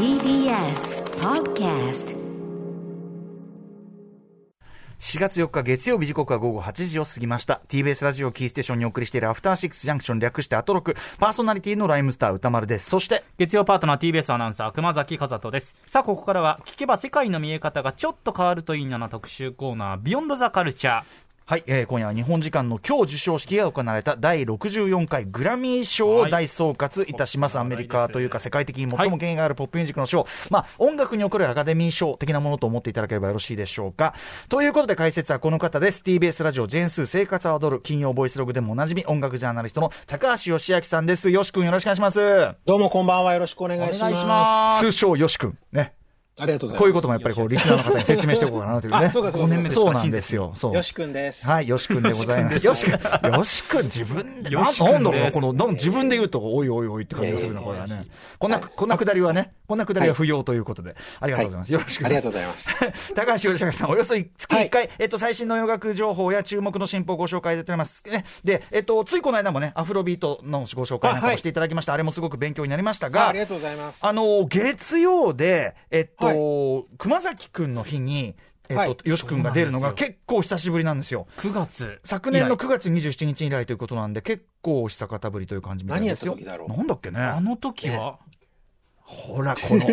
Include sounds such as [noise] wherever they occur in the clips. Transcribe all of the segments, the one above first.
TBS Podcast 4月4日月曜日時刻は午後8時を過ぎました。TBS ラジオキーステーションにお送りしているアフターシックスジャンクション略してアトロク。パーソナリティのライムスター歌丸です。そして、月曜パートナー TBS アナウンサー熊崎和人ですさあここからは聞けば世界の見え方がちょっと変わるといいなな特集コーナービヨンドザカルチャーはい、えー今夜は日本時間の今日授賞式が行われた第64回グラミー賞を大総括いたします。はいアメリカというか世界的に最も権威があるポップミュージックの賞、まあ音楽におけるアカデミー賞的なものと思っていただければよろしいでしょうか。ということで解説はこの方です。TBS ラジオ全数生活は踊る金曜ボイスログでもおなじみ音楽ジャーナリストの高橋義明さんです。よし君よろしくお願いします。どうもこんばんは。よろしくお願いします。お願いします通称よし君。ね。ありがとうございます。こういうこともやっぱりこう、リスナーの方に説明しておこうかなというね。あそうかそう年目ですかそうなんですよ。そう。よしくんです。はい、よしくんでございます。よしくん、よしくん自分で、ななんだろうな、この、なん自分で言うと、おいおいおいって感じがするな、これはね。こんな、こんなくだりはね、こんなくだりは不要ということで、ありがとうございます。よろしくありがとうございます。[laughs] 高橋義明さん、およそ月1回、はいえっと、最新の洋楽情報や注目の進歩をご紹介いただいております。ねで、えっと、ついこの間もね、アフロビートのご紹介なんかもあはいしていただきました。あれもすごく勉強になりましたあが、ありがとうございます。あの、月曜で、えっと、は熊崎くんの日に、えっはい。と、よしくんが出るのが結構久しぶりなんですよ。9月。昨年の以来。9月27日以来ということなんで、結構久方ぶりという感じみたいですよ。何やった時だろう。なんだっけね。あの時は、ほら、この。[laughs]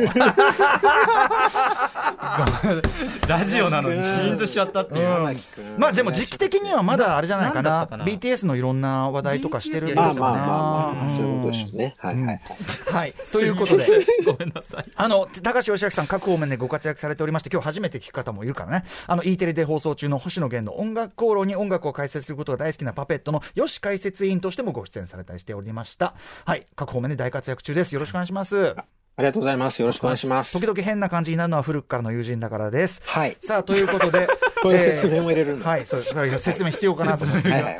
ラジオなのにシーンとしちゃったっていう、うんまあでも時期的にはまだあれじゃないかなかな BTS のいろんな話題とかしてる BTS まあようだなまあまあまあまあ、そういうことでしね。はいはいはい。はい。ということで、[laughs] ごめんなさいあの、高橋義明さん、各方面でご活躍されておりまして、今日初めて聞く方もいるからね、あの、E テレで放送中の星野源の音楽講論に音楽を解説することが大好きなパペットの吉解説委員としてもご出演されたりしておりました。はい。各方面で大活躍中です。よろしくお願いします。ありがとうございます。よろしくお願いします。時々変な感じになるのは古くからの友人だからです。はい。さあ、ということで、[laughs] こういう説明も入れる。はい、そう、説明必要かなと思って。はいはい。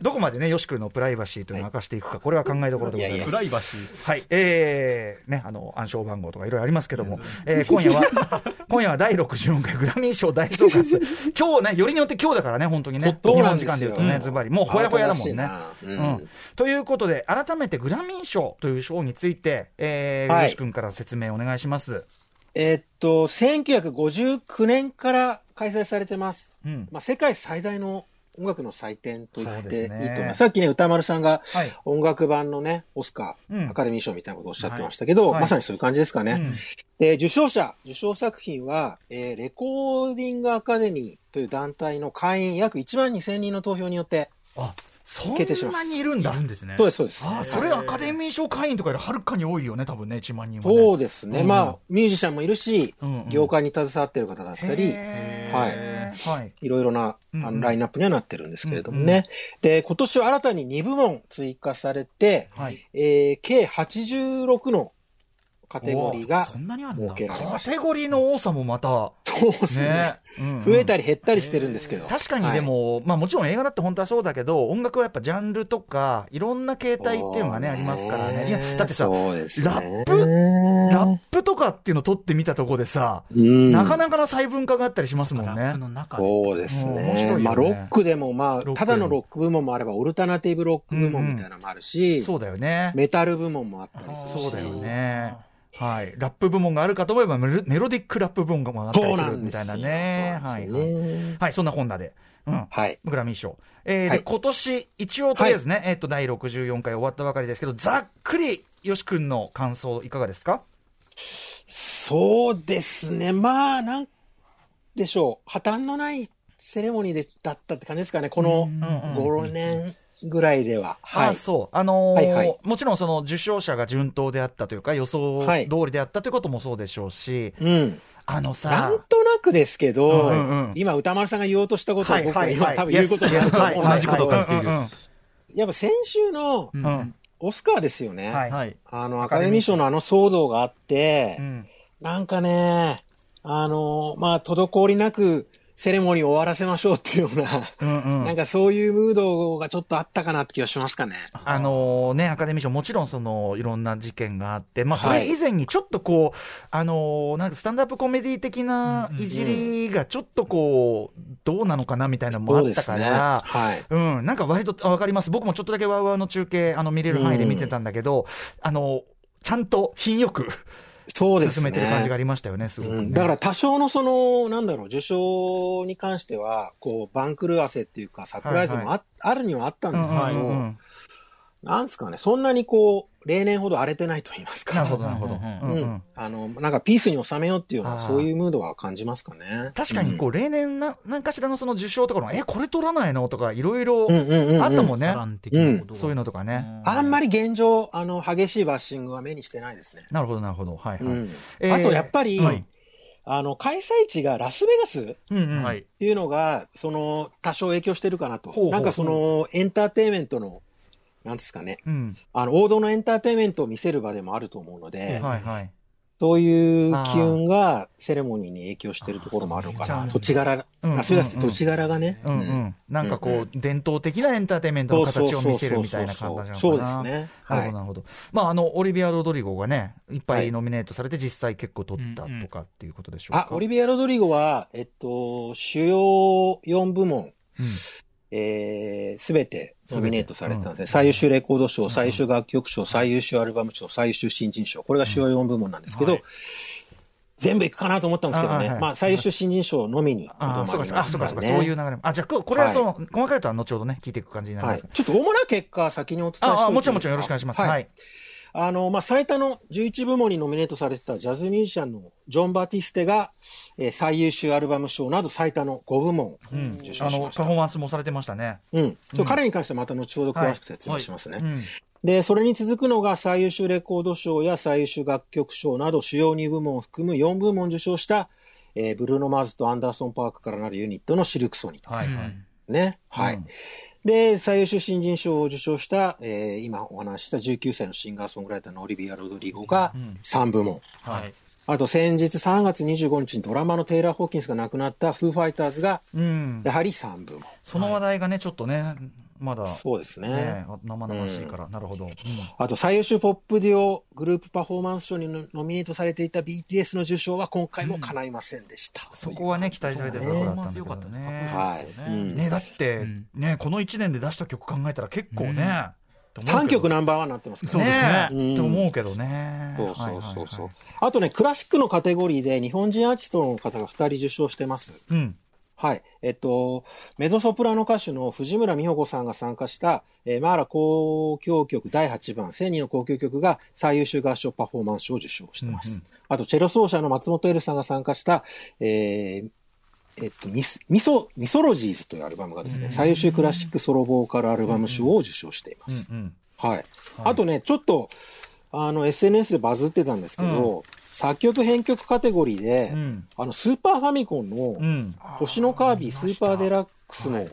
どこまでね、よし君のプライバシーというのを明かしていくか、これは考えどころでございます。いやいプライバシーはい、えー、ね、あの、暗証番号とかいろいろありますけども、えー、今夜は、[laughs] 今夜は第64回グラミー賞大総括。今日ね、よりによって今日だからね、本当にね。日本時間で言うとね、ズバリ。もうほやほやだもんね。うんん。ということで、改めてグラミー賞という賞について、えー、はいよし君から説明お願いします。えーっと、1959年から開催されてます。うん。まあ、世界最大の音楽の祭典と言っていいと思います。さっきね、歌丸さんがはい。音楽版のね、オスカうんー、アカデミー賞みたいなことをおっしゃってましたけど、はいまさにそういう感じですかね。うんで、受賞者、受賞作品は、えーレコーディングアカデミーという団体の会員約1万2000人の投票によって、あ、そんなにいるんだ。いるんですねそうです、そうです。あ、それアカデミー賞会員とかよりはるかに多いよね、多分ね、1万人はね。そうですね。うんまあ、ミュージシャンもいるし、うんうん業界に携わっている方だったり、へーはい。いろいろなあのラインナップにはなってるんですけれどもうんうね。で、今年は新たに2部門追加されて、はい。えー計86のカテゴリーがそんなにあるんだ設けられました。カテゴリーの多さもまた、そうですね。ね。うんうん増えたり減ったりしてるんですけど。確かにでも、まあもちろん映画だって本当はそうだけど、音楽はやっぱジャンルとか、いろんな形態っていうのがね、ありますからね。いや、だってさ、ねラップラップとかっていうのを取ってみたところでさ、うんなかなかの細分化があったりしますもんねラップ。の中でそうですね。ねまあ、ロックでも、まあ、ただのロック部門もあれば、オルタナティブロック部門みたいなのもあるし、そうだよね。メタル部門もあったりするし。そうだよね。はい。ラップ部門があるかと思えば、メロディックラップ部門があったりするみたい。なね。そうはい。なんですよねはい、そんな本田で。うん。はい。グラミー賞。えーではい今年、一応とりあえずね、えっと、第64回終わったばかりですけど、ざっくり、よし君の感想いかがですか？そうですね。まあ、なんでしょう。破綻のないセレモニーでだったって感じですかね。このうんうん5、6年ぐらいでは。あはい。あそう。あのーはいはいもちろんその受賞者が順当であったというか、予想通はいりであったということもそうでしょうし、うん。あのさ、なんとなくですけど、うんうんうん今歌丸さんが言おうとしたことを僕が今多分言うことになると同じことを感じていやっぱ先週のうんうんオスカーですよね。はいはいあの、アカデミー賞のあの騒動があって、うんなんかね、あの、まあ、滞りなくセレモニーを終わらせましょうっていうような、うんうんなんかそういうムードがちょっとあったかなって気がしますかね。あのね、アカデミー賞、もちろんそのいろんな事件があって、まあ、それ以前にちょっとこう、あのなんかスタンドアップコメディ的ないじりがちょっとこう、どうなのかなみたいなのもあったから、はい。うん、なんか割とあわかります。僕もちょっとだけワウワウの中継、あの、見れる範囲で見てたんだけど、あの、ちゃんと品よく、そうですね。進めてる感じがありましたよね、すごく、ね。うん。だから多少のその、なんだろう、受賞に関しては、こう、番狂わせっていうか、サプライズもあ,、あるにはあったんですけど、うんうんうんなんすかね、そんなにこう、例年ほど荒れてないと言いますか。なるほど、なるほど。うん。あの、なんかピースに収めようっていうような、あーそういうムードは感じますかね。確かに、こう、例年な、何かしらのその受賞とかの、え、これ取らないのとか、いろいろあったもんね。波乱的なことがそういうのとかね。あんまり現状、あの、激しいバッシングは目にしてないですね。なるほど、なるほど。はい、はい。あと、やっぱり、はいあの、開催地がラスベガスっうんうん。はい。ていうのが、その、多少影響してるかなと。なんかその、エンターテインメントの、なんですかね。うん。あの、王道のエンターテインメントを見せる場でもあると思うので、はい、はい。そういう機運がセレモニーに影響してるところもあるのかな。土地柄、うんラスベガスって土地柄がね。うんうん。なんかこう、伝統的なエンターテインメントの形を見せるみたいな感じなのかな。そうですね。なるほど、はいなるほど。まあ、あの、オリビア・ロドリゴがね、いっぱいノミネートされて、実際結構取ったとかっていうことでしょうか。あ、オリビア・ロドリゴは、えっと、主要4部門、うんえー、すべてノミネートされてたんですね。うん最優秀レコード賞、最優秀楽曲賞、最優秀アルバム賞、最優秀新人賞。これが主要4部門なんですけど、はい全部いくかなと思ったんですけどね。あはいはいまあ、最優秀新人賞のみにとどあそうか、あ、そうか、そういう流れも。あ、じゃあ、ここれはその、細かいとは後ほどね、聞いていく感じになります。。はいちょっと主な結果、先にお伝えしておいていいですか？ああ、もちろんもちろんよろしくお願いします。はい。あの、まあ、最多の11部門にノミネートされてたジャズミュージシャンのジョン・バティステが、えー最優秀アルバム賞など最多の5部門うん受賞あの、しました。パフォーマンスもされてましたね。うん。そう、彼に関してはまた後ほど詳しく説明しますね。うん。で、それに続くのが最優秀レコード賞や最優秀楽曲賞など主要2部門を含む4部門を受賞した、えーブルーノ・マーズとアンダーソン・パークからなるユニットのシルクソニック。はいはい。ね。はい。うんで、最優秀新人賞を受賞した、えー今お話しした19歳のシンガーソングライターのオリビア・ロドリゴが3部門。はい。あと先日3月25日にドラマのテイラー・ホーキンスが亡くなったフーファイターズがうん。やはり3部門。その話題がね、ちょっとね、まだ、そうですね。ね、生々しいから、なるほど。うんあと最優秀ポップデュオグループパフォーマンス賞にノノミネートされていた BTS の受賞は今回も叶いませんでした。そこはね、期待されてるところだったんだけどね。はい。うんね、だってうん、ね、この1年で出した曲考えたら結構ね、3曲ナンバーワンになってますからね。ねうんって思うけどね。そうそうそうそうはいはいはい。あとね、クラシックのカテゴリーで日本人アーティストの方が2人受賞してます。うん。はい。えっと、メゾソプラノ歌手の藤村美穂子さんが参加した、えーマーラ交響曲第8番、千人の交響曲が最優秀合唱パフォーマンス賞を受賞してます。うんうんあと、チェロ奏者の松本エルさんが参加した、えーえっと、ミス、ミソ、ミソロジーズというアルバムがですね、最優秀クラシックソロボーカルアルバム賞を受賞しています。うんうん。はい。あとね、ちょっと、あの、SNS でバズってたんですけど、作曲編曲カテゴリーで、うんあの、スーパーファミコンの、うん。星のカービィスーパーデラックスの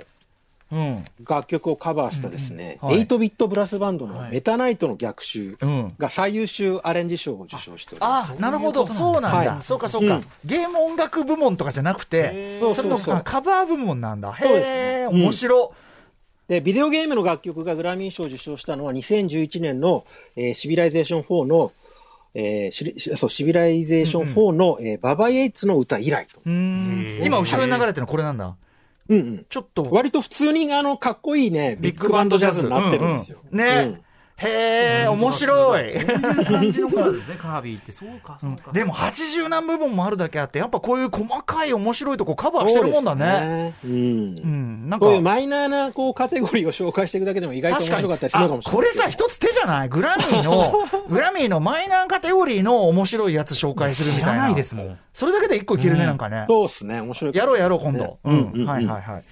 うん。楽曲をカバーしたですね、うんうんはい8ビットブラスバンドのメタナイトの逆襲うん。が最優秀アレンジ賞を受賞しております。あなるほど、そうなんだ。はいそうか、そうか、うんゲーム音楽部門とかじゃなくて、そうそれのそうそうあカバー部門なんだ。そうですへえ、ねうん面白。で、ビデオゲームの楽曲がグラミー賞を受賞したのは2011年の、えーシビライゼーション4の、えーシリそう、シビライゼーション4の、えーババイエイツの歌以来と。今、後ろに流れてるのこれなんだ？うんうん。ちょっと、割と普通にあの、かっこいいね、ビッグバンドジャズになってるんですよ。うんうんね、へえ、面白い。感じのカーですね、カービィって。そうか、そうか。でも80何部門もあるだけあって、やっぱこういう細かい面白いとこカバうん。ーしてるもんだね。ね。うんう。ん、なんかこういうマイナーなこうカテゴリーを紹介していくだけでも意外と面白かったりするのかもしれないこれさ、一つ手じゃない？グラミーの、グラミーのマイナーカテゴリーの面白いやつ紹介するみたいな。知らないですもん。それだけで一個いけるね、なんかね。そうっすね、面白い。やろうやろう、今度。うんはいはいはい。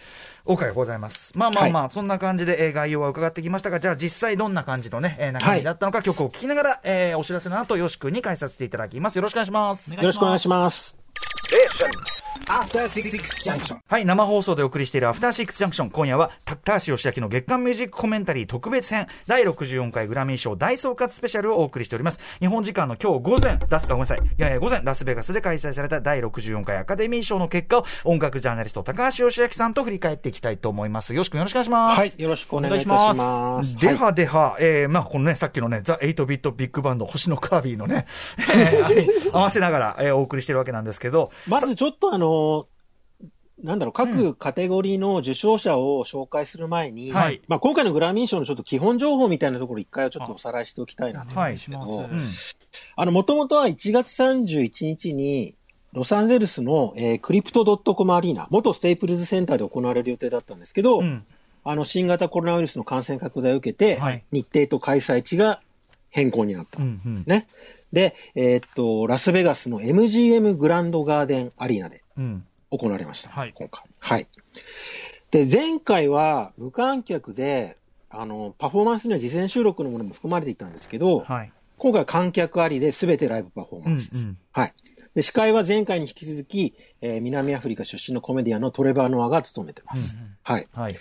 OK でございます。まあまあまあ、そんな感じで、えー概要は伺ってきましたが、じゃあ実際どんな感じのね、えー中身だったのか、曲を聴きながら、えーお知らせの後、よし君に解説していただきます。よろしくお願いします。よろしくお願いします。はい、生放送でお送りしているアフターシックスジャンクション。今夜は、高橋義明の月間ミュージックコメンタリー特別編、第64回グラミー賞大総括スペシャルをお送りしております。日本時間の今日午前、ラス、あ、ごめんなさい。いやいや、午前、ラスベガスで開催された第64回アカデミー賞の結果を、音楽ジャーナリスト高橋義明さんと振り返っていきたいと思います。よし君よろしくお願いします。はい、よろしくお願いいたします。ではいはでは、えー、まあ、このね、さっきのね、ザ・8ビットビッグバンド、星のカービィのね、合わせながら、えーお送りしてるわけなんですけど、まずちょっとあの、なんだろう、各カテゴリーの受賞者を紹介する前に、はいまあ、今回のグラミー賞のちょっと基本情報みたいなところ一回はちょっとおさらいしておきたいなと。はい。します。うんうん。あの、もともとは1月31日に、ロサンゼルスの、えークリプトドットコムアリーナ、元ステイプルズセンターで行われる予定だったんですけど、うん。あの、新型コロナウイルスの感染拡大を受けて、はい日程と開催地が変更になった。うん。うん。ね。で、えーっと、ラスベガスの MGM グランドガーデンアリーナでうん。行われました。はい今回。はい。で、前回は無観客で、あの、パフォーマンスには事前収録のものも含まれていたんですけど、はい。今回は観客ありで全てライブパフォーマンスです。うんうんはい。で、司会は前回に引き続き、えー南アフリカ出身のコメディアンのトレバー・ノアが務めてます。はい。はい。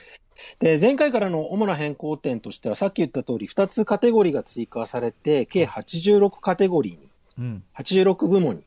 で、前回からの主な変更点としては、さっき言った通り、2つカテゴリーが追加されて、計86カテゴリーに、うん。86部門に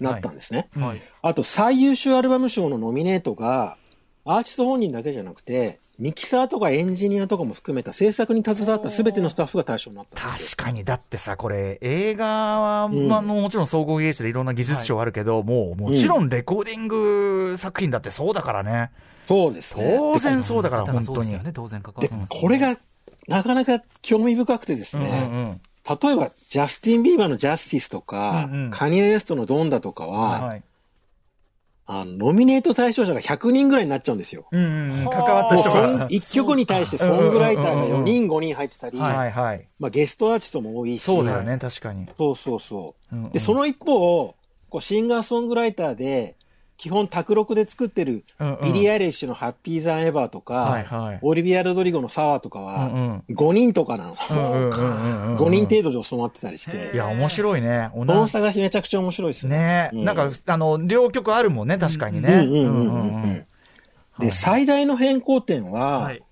なったんですね。はい。あと、最優秀アルバム賞のノミネートが、アーティスト本人だけじゃなくて、ミキサーとかエンジニアとかも含めた制作に携わった全てのスタッフが対象になったんですよ。確かに、だってさ、これ、映画は、うんまあ、あのもちろん総合芸術でいろんな技術賞あるけど、もう、もちろんレコーディング作品だってそうだからね。そうですね。当然そうだから、本当に。ね、当然関わでってます、これ、が、なかなか興味深くてですうんね、うんうん。例えば、ジャスティン・ビーバーのジャスティスとか、うんうんカニエ・ウエストのドンダとかは、はい。あの、ノミネート対象者が100人ぐらいになっちゃうんですよ。うんうんうん。関わった人が。ん一曲に対してソングライターが4人、5人入ってたり、はいはい。まあゲストアーティストも多いし、そうだよね、確かに。そうそうそう。うんうんで、その一方、こうシンガーソングライターで、基本卓録で作ってるビリー・アイレッシュのハッピー・ザン・エバーとか、はいはいオリビア・ロドリゴのサワーとかうんは、5人とかなの。うんうんうんうんうん5人程度で収まってたりして、いや、面白いね。同この探しめちゃくちゃ面白いですね。ねうんなんか、あの、両曲あるもんね、確かにね。うんうんうんうんううんんで、最大の変更点は、はい。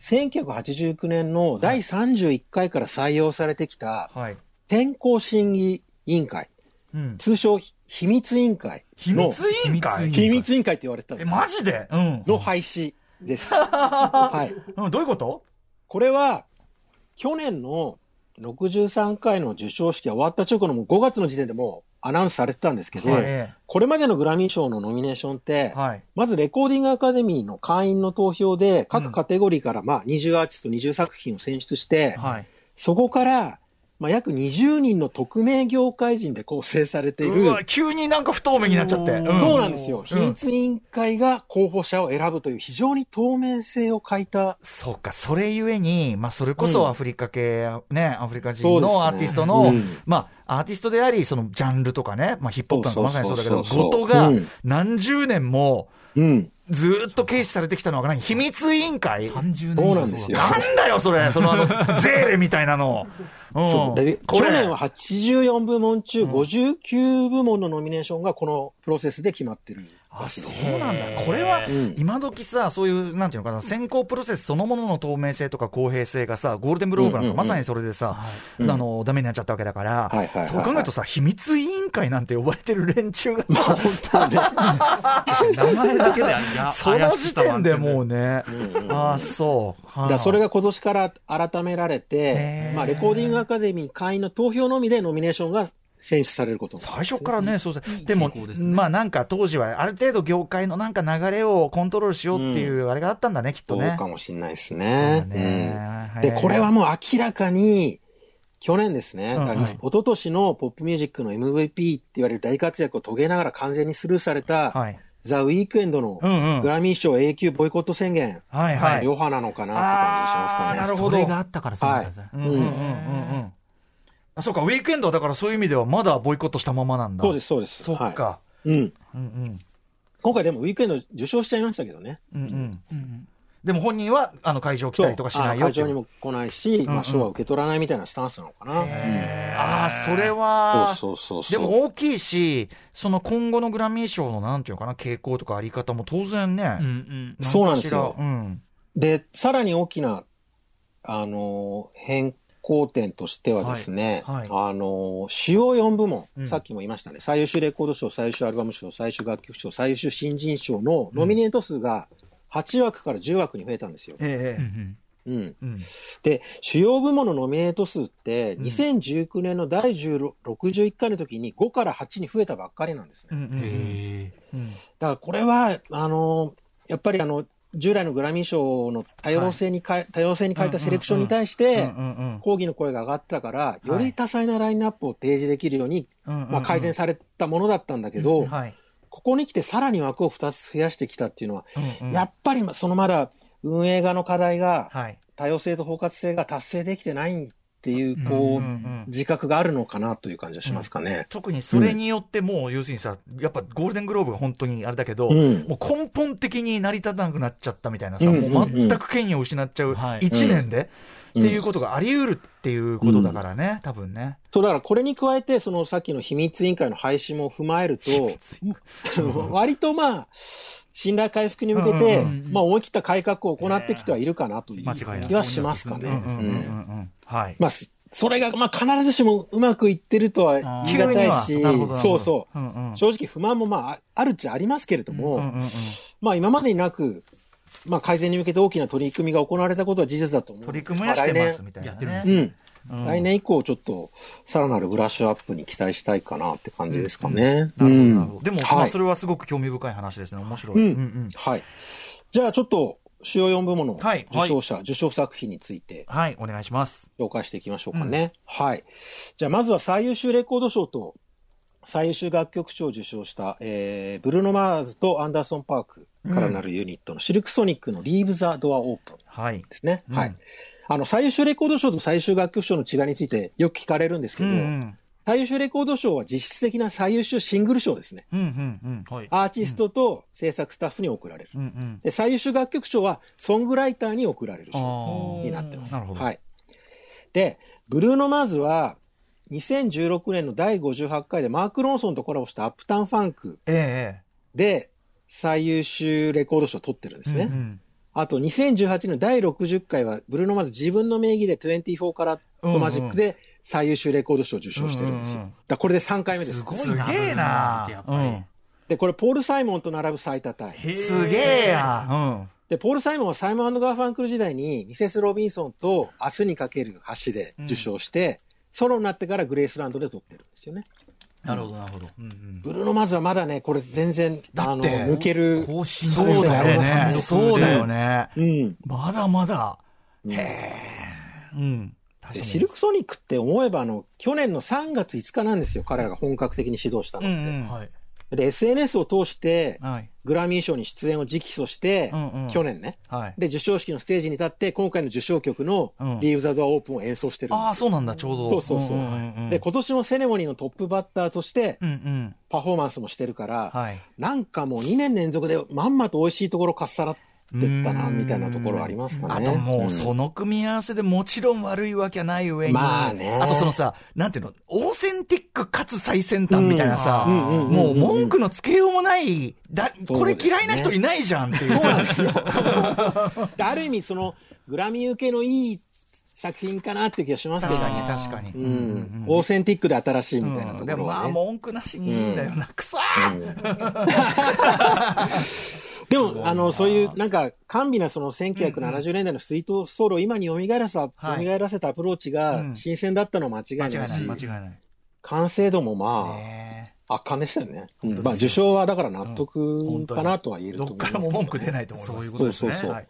1989年の第31回から採用されてきたはい。天候審議委員会、うん。通称秘密委員会の、秘密委員会秘密委員会って言われてたんえ、ですよマジで？うん。の廃止です。[laughs] はい。うん、どういうこと？これは、去年の63回の授賞式が終わった直後のもう5月の時点でもうアナウンスされてたんですけど、はいこれまでのグラミー賞のノミネーションって、はい。まずレコーディングアカデミーの会員の投票で各カテゴリーからまあ20アーティスト20作品を選出して、はい。そこからまあ約20人の匿名業界人で構成されていうるわ、急になんか不透明になっちゃって。うん。そうなんですよ。秘うん。密委員会が候補者を選ぶという非常に透明性を欠いた。そうか、それゆえに、まあ、それこそアフリカ系、ね、アフリカ人のアーティストの、うん。まあ、アーティストであり、そのジャンルとかね、まあ、ヒップホップなんかまさにそうだけど、そうそうそうそうごとがうん。何十年もうん。ずーっと軽視されてきたのは何秘密委員会？30年そうなんですよ。なんだよ、それ。そのあの、[laughs] ゼーレみたいなの。うんそう。で、去年は84部門中59部門のノミネーションがこのプロセスで決まってるあ、そ。うなんだ。これはうん、今時さ、そういう、なんていうのかな、選考プロセスそのものの透明性とか公平性がさ、ゴールデングローブなんかまさにそれでさ、うんあの、ダメになっちゃったわけだからそう考えるとさ、秘密委員会なんて呼ばれてる連中がさ。[laughs] 名前だけで、その時点でもうね。ね、ああ、そう。はあ。だそれが今年から改められへて、ー。まあ、レコーディングアカデミー会員の投票のみでノミネーションが選出されること最初からね、そうですいいでもね。まあなんか当時はある程度業界のなんか流れをコントロールしようっていうあれがあったんだね、きっとね。そうかもしれないですね。だ。ね。うん。で、これはもう明らかに、去年ですね、うん。だから一昨年のポップミュージックの MVP って言われる大活躍を遂げながら完全にスルーされた、はい。ザ・ウィークエンドのうんうんグラミー賞永久ボイコット宣言、はいはい。余波なのかなって感じがしますかね。なるほどそれがあったからそうなんですね。うんうんうんうんうん。あ、そうか、ウィークエンドはだからそういう意味ではまだボイコットしたままなんだ。そうです、そうです。そっか。はい。うん。うんうん。今回でもウィークエンド受賞しちゃいましたけどね。うんうん。うんでも本人は、あの、会場来たりとかしないよ会場にも来ないし、まあ、賞は受け取らないみたいなスタンスなのかな。へーああ、それうんは、そうそうそうでそう。も大きいし、その今後のグラミー賞のなんていうのかな、傾向とかあり方も当然ね。うんうん。そうなんですようん。で、さらに大きな、あのー変更点としてはですね、はいはいあのー主要4部門、うんさっきも言いましたね、最優秀レコード賞、最優秀アルバム賞、最優秀楽曲賞、最優秀新人賞のノミネート数が8枠から10枠に増えたんですよ。ええうんうんうん。うん。で、主要部門のノミネート数って、2019年の第10 61回の時に5から8に増えたばっかりなんですね。だからこれは、あの、やっぱりあの、従来のグラミー賞の多様性に変え、多様性に変えたセレクションに対して、抗議の声が上がったから、より多彩なラインナップを提示できるように、まあ、改善されたものだったんだけど、はい。ここに来てさらに枠を2つ増やしてきたっていうのは、うんうんやっぱりそのまだ運営側の課題が、はい。多様性と包括性が達成できてないっていう、こう、うんうんうん。自覚があるのかなという感じはしますかね。特にそれによってもう、要するにさ、やっぱゴールデングローブが本当にあれだけど、うん。もう根本的に成り立たなくなっちゃったみたいなさ、うんうんうん。もう全く権威を失っちゃうはい。1年で、うん。っていうことがあり得るっていうことだからね、多分ね。そう、だからこれに加えて、そのさっきの秘密委員会の廃止も踏まえると、[laughs] 割とまあ、信頼回復に向けて、うんうんまあ思い切った改革を行ってきてはいるかなという気はしますかね。はい。まあ、すそれが、まあ必ずしもうまくいってるとは言い難いしそうそう。うんうん正直不満もまあ、ああるっちゃありますけれども、うんうんうんまあ今までになく、まあ改善に向けて大きな取り組みが行われたことは事実だと思う。取り組みはしてますみたいなね。やってるんですうん。来年以降、ちょっと、さらなるブラッシュアップに期待したいかなって感じですかね。なるほどうんなるほど。でも、まあ、はいそれはすごく興味深い話ですね。面白い。うんうんはい。じゃあ、ちょっと、主要4部門のはい受賞者、受賞作品についてはい、お願いします。紹介していきましょうかね。はい。じゃあ、まずは最優秀レコード賞と、最優秀楽曲賞を受賞した、えー、ブルーノ・マーズとアンダーソン・パークからなるユニットのシルクソニックのリーブ・ザ・ドア・オープンはい。ですね。うんはい。あの、最優秀レコード賞と最優秀楽曲賞の違いについてよく聞かれるんですけど、うんうん。最優秀レコード賞は実質的な最優秀シングル賞ですね。うんうんうん。はい。アーティストと制作スタッフに贈られる。うんうん。で最優秀楽曲賞はソングライターに贈られる賞あになってます。はい。で、ブルーノ・マーズは、2016年の第58回でマーク・ロンソンとコラボしたアップタウン・ファンクええで最優秀レコード賞を取ってるんでええ。すね。うんうんあと2018年の第60回はブルーノ・マーズ自分の名義で24カラットマジックで最優秀レコード賞を受賞してるんですよ。うんうんうんだこれで3回目です。すごいすげえなで、これポール・サイモンと並ぶ最多タイ。へーすげえや。うん。で、ポール・サイモンはサイモンガーファンクル時代にミセス・ロビンソンと明日にかける橋で受賞して、ソロになってからグレースランドで撮ってるんですよね。なるほど、なるほど。ブルーノ・マーズはまだね、これ全然、あの、だって抜ける。更新そうだよね。そうだよね。ね。うん。まだまだ。うんへえ。うん。確かにでシルクソニックって思えば、あの、去年の3月5日なんですよ。彼らが本格的に指導したのって。うんうん。はい。で、SNS を通して、はい。グラミー賞に出演を直訴して、うんうん去年ね。はい。で、受賞式のステージに立って、今回の受賞曲のうんリーブ・ザ・ドア・オープンを演奏してるんですよああ、そうなんだ、ちょうど。そうそうそうんんんんで、今年のセレモニーのトップバッターとしてうんうん。パフォーマンスもしてるから、はい。なんかもう2年連続でまんまと美味しいところかっさらってったな、みたいなところありますかね。あともう、んその組み合わせでもちろん悪いわけはない上に、まあねあとそのさ、なんていうの、オーセンティックかつ最先端みたいなさ、うんうんうんうんもう文句のつけようもない、だ、これ嫌いな人いないじゃんっていうさそうですよ。で [laughs] ある意味、その、グラミー受けのいい作品かなっていう気がしますけどね。確かに確かに。うん。オーセンティックで新しいみたいなとこでもまあ。文句なしにいいんだよな。くそー [laughs] でも、あの、そういう、なんか、甘美なその1970年代のスイートソウルを今に蘇らせた、はい蘇らせたアプローチがうん新鮮だったのは間違いないし間違いない、、間違いない。完成度もまあ、ね圧巻でしたよね。うんまあ、受賞はだから納得うんかなとは言ええると思いますけど。文句出ないと思います。そういうことですねそうそうそうはい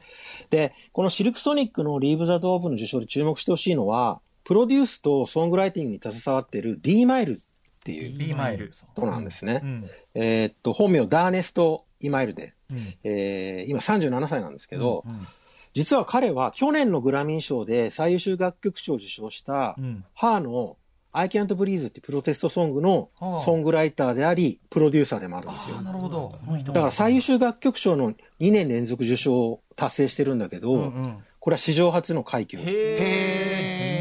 で、このシルクソニックのリーブ・ザ・ドープの受賞で注目してほしいのは、プロデュースとソングライティングに携わっている D マイルっていう B マイル。人なんですね。うん。えーっと、本名ダーネスト・イマイルで、うん。えー今37歳なんですけど、うん実は彼は去年のグラミー賞で最優秀楽曲賞を受賞した、うん。ハーの I Can't Breathe っていうプロテストソングのはあ。ソングライターであり、プロデューサーでもあるんですよ。ああ、。なるほど。だから最優秀楽曲賞の2年連続受賞を達成してるんだけど、うんうん。これは史上初の快挙。へでえ。へー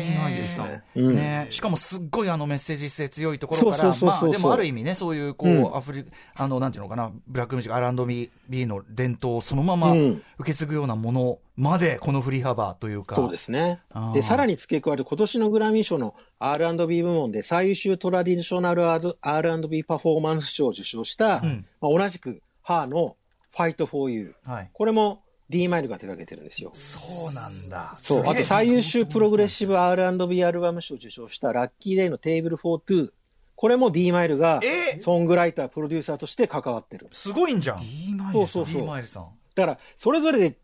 ですすね。うんね、しかもすっごいあのメッセージ性強いところから、そうそうそうそうまあでもある意味ね、そういうこう、うんアフリ、あの、なんていうのかな、ブラックミュージック R&B の伝統をそのままうん受け継ぐようなものまで、この振り幅というか。そうですね。で、さらに付け加えると、今年のグラミー賞の R&B 部門で最優秀トラディショナル R&B パフォーマンス賞を受賞した、んまあ、同じく、ハーの Fight for You。はい。これも D マイルが手掛けてるんですよ。そうなんだ。そう。あと最優秀プログレッシブ R&B アルバム賞を受賞したラッキーデイのテーブルフォートゥー。これも D マイルがえ？ーソングライター、プロデューサーとして関わってる。すごいんじゃん。D マイルそうそう D そう。マイルさん。だから、それぞれで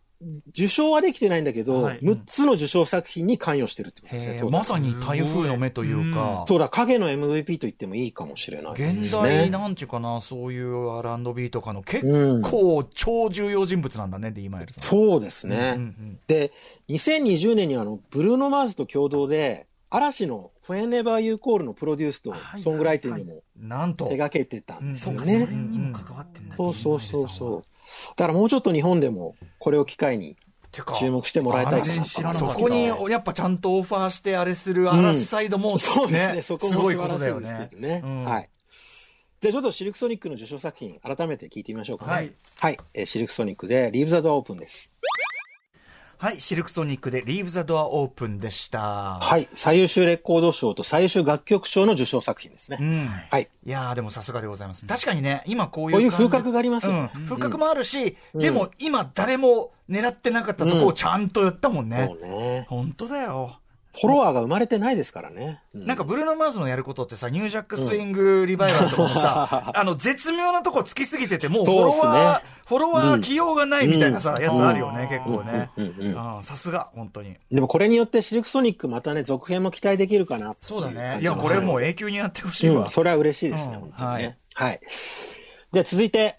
受賞はできてないんだけど、はい6つの受賞作品に関与してるってことですね。まさに台風の目というか、そうだ、影の MVP と言ってもいいかもしれないです現ね。代なんていうかな、そういう R&B とかの結うん構超重要人物なんだね、イルさん。そうですね。うんうんで、2020年にあの、ブルーノ・マーズと共同で、嵐の Whenever You Call のプロデュースとはいソングライティングもなんと手。掛けてたんですそうか、よね。それにも関わってんだ。そうそうそうそう。だからもうちょっと日本でもこれを機会に注目してもらいたいかなそこにやっぱちゃんとオファーしてあれする嵐サイドも、そうですね、そこもすごい素ことだよ晴らしいですねね。うんはい。じゃあちょっとシルクソニックの受賞作品、改めて聞いてみましょうかね。はい。はい。えーシルクソニックで Leave the Door Open です。はい、シルクソニックで Leave the Door Open でした。はい。最優秀レコード賞と最優秀楽曲賞の受賞作品ですね。うん。はい。いやーでもさすがでございます。確かにね、今こういうこういう風格がありますよね。うん、風格もあるし、でも今誰も狙ってなかったとこをちゃんとやったもんね。そうね。本当だよ。フォロワーが生まれてないですからね。うなんかブルーノ・マーズのやることってさ、ニュージャックスイングリバイバルとかもさ、[laughs] あの、絶妙なとこつきすぎてて、もうフォロワー、フォロワうんー起用がないみたいなさ、うんやつあるよね、結構ね。うんうんうんうんさすが、本当に。でもこれによってシルクソニックまたね、続編も期待できるかなそうだね。感いや、これもう永久にやってほしいわ。うん、それは嬉しいですね、うん本当にね。ははいい。じゃあ続いて、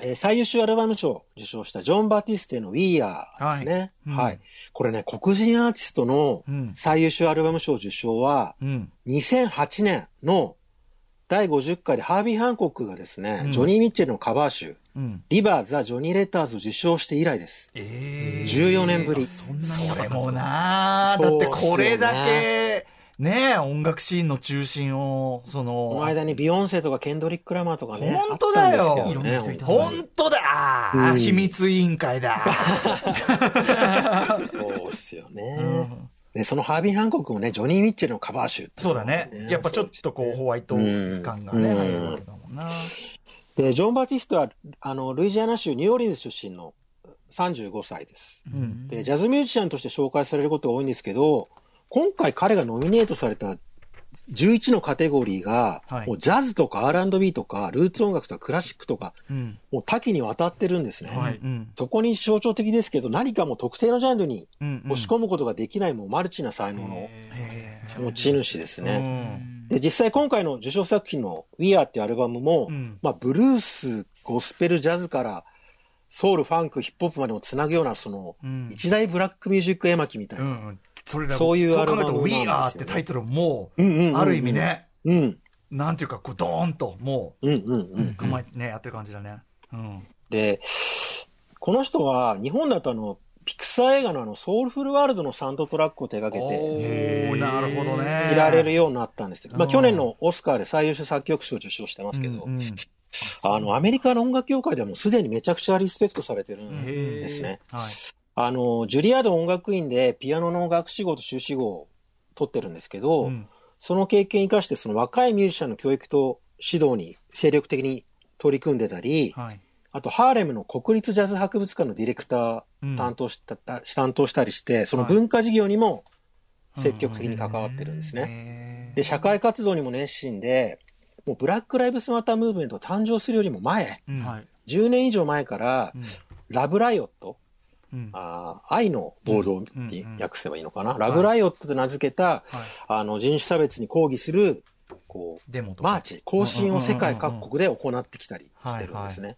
えー最優秀アルバム賞を受賞したジョン・バティステの We Are ですね。はいうんはい。これね、黒人アーティストのうん最優秀アルバム賞受賞は、うん。2008年の第50回でハービー・ハンコックがですね、うんジョニー・ミッチェルのカバー集、うん。リバー・ザ・ジョニー・レターズを受賞して以来です。ええ14年ぶり。それもなだってこれだけ、ねえ、音楽シーンの中心を、そこのの、間にビヨンセとかケンドリック・ラマーとかね。本当だよ本当だうん秘密委員会だ。[laughs] そうっすよね。で、そのハービー・ハンコックもね、ジョニー・ミッチェルのカバー集っていそうだね。やっぱちょっとこう、ホワイト感がね、うん入るわけだもんな。で、ジョン・バティストは、あの、ルイジアナ州ニューオーリンズ出身の35歳です。うん。で、ジャズミュージシャンとして紹介されることが多いんですけど、今回彼がノミネートされた11のカテゴリーが、はいもうジャズとか R&B とか、ルーツ音楽とかクラシックとか、うん。もう多岐にわたってるんですね。はいうん。そこに象徴的ですけど、何かもう特定のジャンルにうん。押し込むことができないもうマルチな才能のへ持ち主ですえね。で、実際今回の受賞作品の We Are っていうアルバムも、うんまあ、ブルース、ゴスペル、ジャズから、ソウル、ファンク、ヒップホップまでもつなぐような、その、うん一大ブラックミュージック絵巻みたいな。うんうん。それだそういうそうアルバム考えると、We なん Are ですよねってタイトルもうんうんうんう、んある意味ね、うん。なんていうか、こう、ドーンと、もうんうんうう、ん。構えてね、やってる感じだね。うん。で、この人は、日本だとあの、ピクサー映画のあの、ソウルフルワールドのサウンドトラックを手掛けて、おーなるほどね。見られるようになったんですけど、まあうん去年のオスカーで最優秀作曲賞を受賞してますけど、うんうんあの、アメリカの音楽業界ではもうすでにめちゃくちゃリスペクトされてるんですね。はい。あの、ジュリアード音楽院でピアノの学士号と修士号を取ってるんですけど、うん。その経験を生かして、その若いミュージシャンの教育と指導に精力的に取り組んでたり、はい。あと、ハーレムの国立ジャズ博物館のディレクターうん担当した、た担当したりして、その文化事業にも積極的に関わってるんですね。ねで、社会活動にも熱心で、もうブラック・ライブスマタームーブメントが誕生するよりも前、うん。はい。10年以上前から、うん。 Love Riot、うん。あー愛の暴動ってうん訳せばいいのかな、 Love Riot と名付けた、あの、人種差別に抗議する、こう、デモとか。マーチ、行進を世界各国で行ってきたりしてるんですね。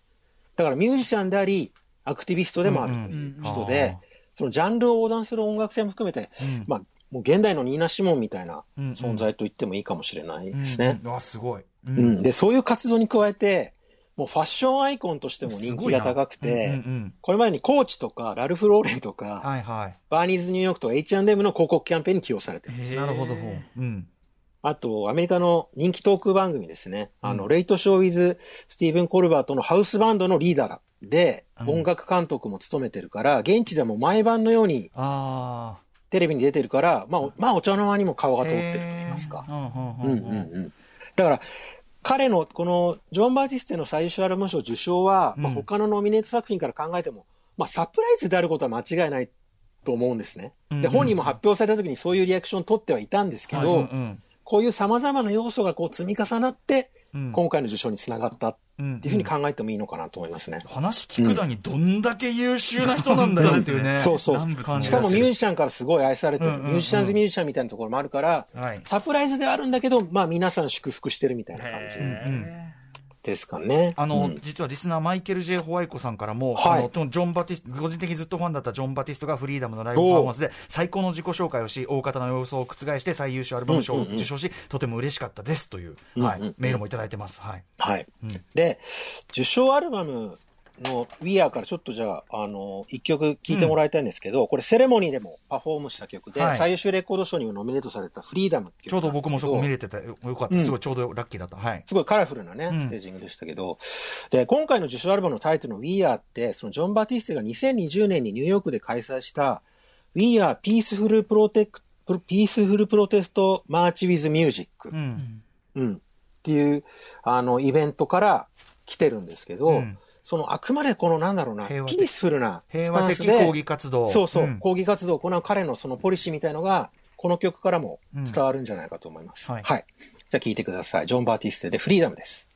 だからミュージシャンであり、アクティビストでもあるという人で、そのジャンルを横断する音楽性も含めて、うん。まあ、もう現代のニーナ・シモンみたいなうん存在と言ってもいいかもしれないですね。うん。うんうわ、すごい。ううん。で、そういう活動に加えて、もうファッションアイコンとしても人気が高くすごいなうんて、うんこれまでにコーチとか、ラルフ・ローレンとうんか、はいはい。バーニーズ・ニューヨークとか H&M の広告キャンペーンに起用されてるんです。なるほど。うん。あと、アメリカの人気トーク番組ですね。あの、レイトショー・ウィズ・スティーブン・コルバートのハウスバンドのリーダーで、うん音楽監督も務めてるから、現地でも毎晩のように。テレビに出てるから、まあ、おまあ、お茶の間にも顔が通ってると言いますか。うんうんうんうんうんうん。だから、彼のこのジョン・バーティステの最優秀アルバム賞受賞は、まあ、うん。他のノミネート作品から考えても、まあ、サプライズであることは間違いないと思うんですね。うん。で、本人も発表された時にそういうリアクションを取ってはいたんですけど、うんうんこういう様々な要素がこう積み重なって、うん今回の受賞につながったっうんていうふうに考えてもいいのかなと思いますね。話聞くだにどんだけ優秀な人なんだよっていうね。そうそう。しかもミュージシャンからすごい愛されてる、うんうんうん。ミュージシャンズミュージシャンみたいなところもあるから、はい。サプライズではあるんだけど、まあ皆さん祝福してるみたいな感じ。へですかね。あの、うん実はリスナーマイケル・ J・ ホワイコさんからも、はいあのジョン・バティスト、個人的にずっとファンだったジョン・バティストがフリーダムのライブパフォーマンスで最高の自己紹介をし、大方の様子を覆して最優秀アルバム賞を受賞し、とても嬉しかったですという、はいうんうんうんメールもいただいてます。はい。はい。うんで、受賞アルバムの We Are からちょっとじゃあ、あの、一曲聴いてもらいたいんですけど、これセレモニーでもパフォームした曲で、はい最優秀レコード賞にもノミネートされたフリーダムっていうちょうど僕もそこ見れれててよかった。うんすごいちょうどラッキーだった。はい。すごいカラフルなね、うんステージングでしたけど、で、今回の受賞アルバムのタイトルの We Are って、そのジョン・バティステが2020年にニューヨークで開催した We Are Peaceful Protect Peaceful Protest March with Music、うん。うん、っていう、あの、イベントから来てるんですけど、うんそのあくまでこのなんだろうな、ピースフルなス平タンスで、和的抗議活動。そうそう、ん抗議活動を行う彼のそのポリシーみたいのが、この曲からも伝わるんじゃないかと思います。うんははいい。じゃあ聴いてください。ジョン・バーティステでフリーダムです。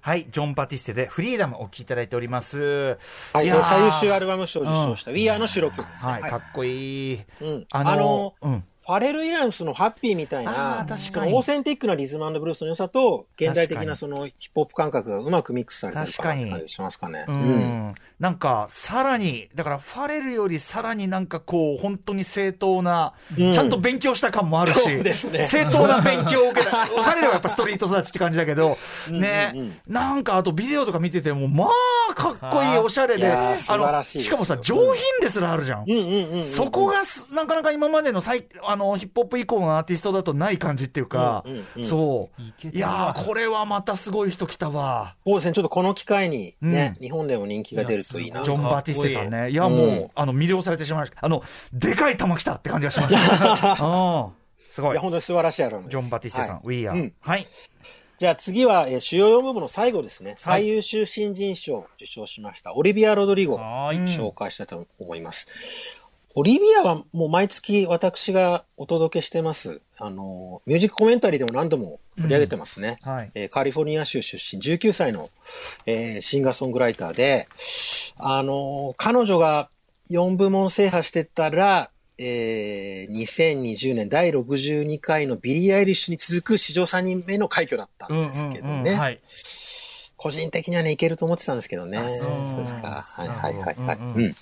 はい。ジョン・バティステでフリーダムをお聴きいただいております。はい、最優秀アルバム賞を受賞した、We Are の収録曲ですね。はい。かっこいい。うんあのあのうん。ファレル・イランスのハッピーみたいあなー確かに、そのオーセンティックなリズムブルースの良さと、現代的なそのヒップホップ感覚がうまくミックスされてるかなって感じしますかね。うん。なんか、さらに、だから、ファレルよりさらになんかこう、本当に正当な、うんちゃんと勉強した感もあるし、そうですね正当な勉強を受けた。ファレルはやっぱストリート育ちって感じだけど、ね、うんうんうんなんかあとビデオとか見てても、まあ、かっこいい、おしゃれで、いやー素晴らしかもさ、上品ですらあるじゃん。うんうんうんうん。そこがす、なかなか今までの最、あの、ヒップホップ以降のアーティストだとない感じっていうか、うんうんうんそう。いやー、これはまたすごい人来たわ。そうですね、ちょっとこの機会にね、うん日本でも人気が出るといいなと。ジョン・バティステさんね。いや、うんもう、あの、魅了されてしまいました。あの、でかい球来たって感じがしました。[laughs] うん。すごいいや、。本当に素晴らしいアルバムです。ジョン・バティステさん、はい We Are、うんはい。じゃあ次は、えー主要4部門の最後ですね。最優秀新人賞を受賞しました、オリビア・ロドリゴ。紹介したいと思います。オリビアはもう毎月私がお届けしてます。あの、ミュージックコメンタリーでも何度も取り上げてますね。はい。えーカリフォルニア州出身、19歳の、えーシンガーソングライターで、あのー彼女が4部門制覇してたら、えー2020年第62回のビリー・アイリッシュに続く史上3人目の快挙だったんですけどね。うんうんうんはい。個人的にはね、いけると思ってたんですけどね。あそうですか。はいはいはいはい。うんうんうん。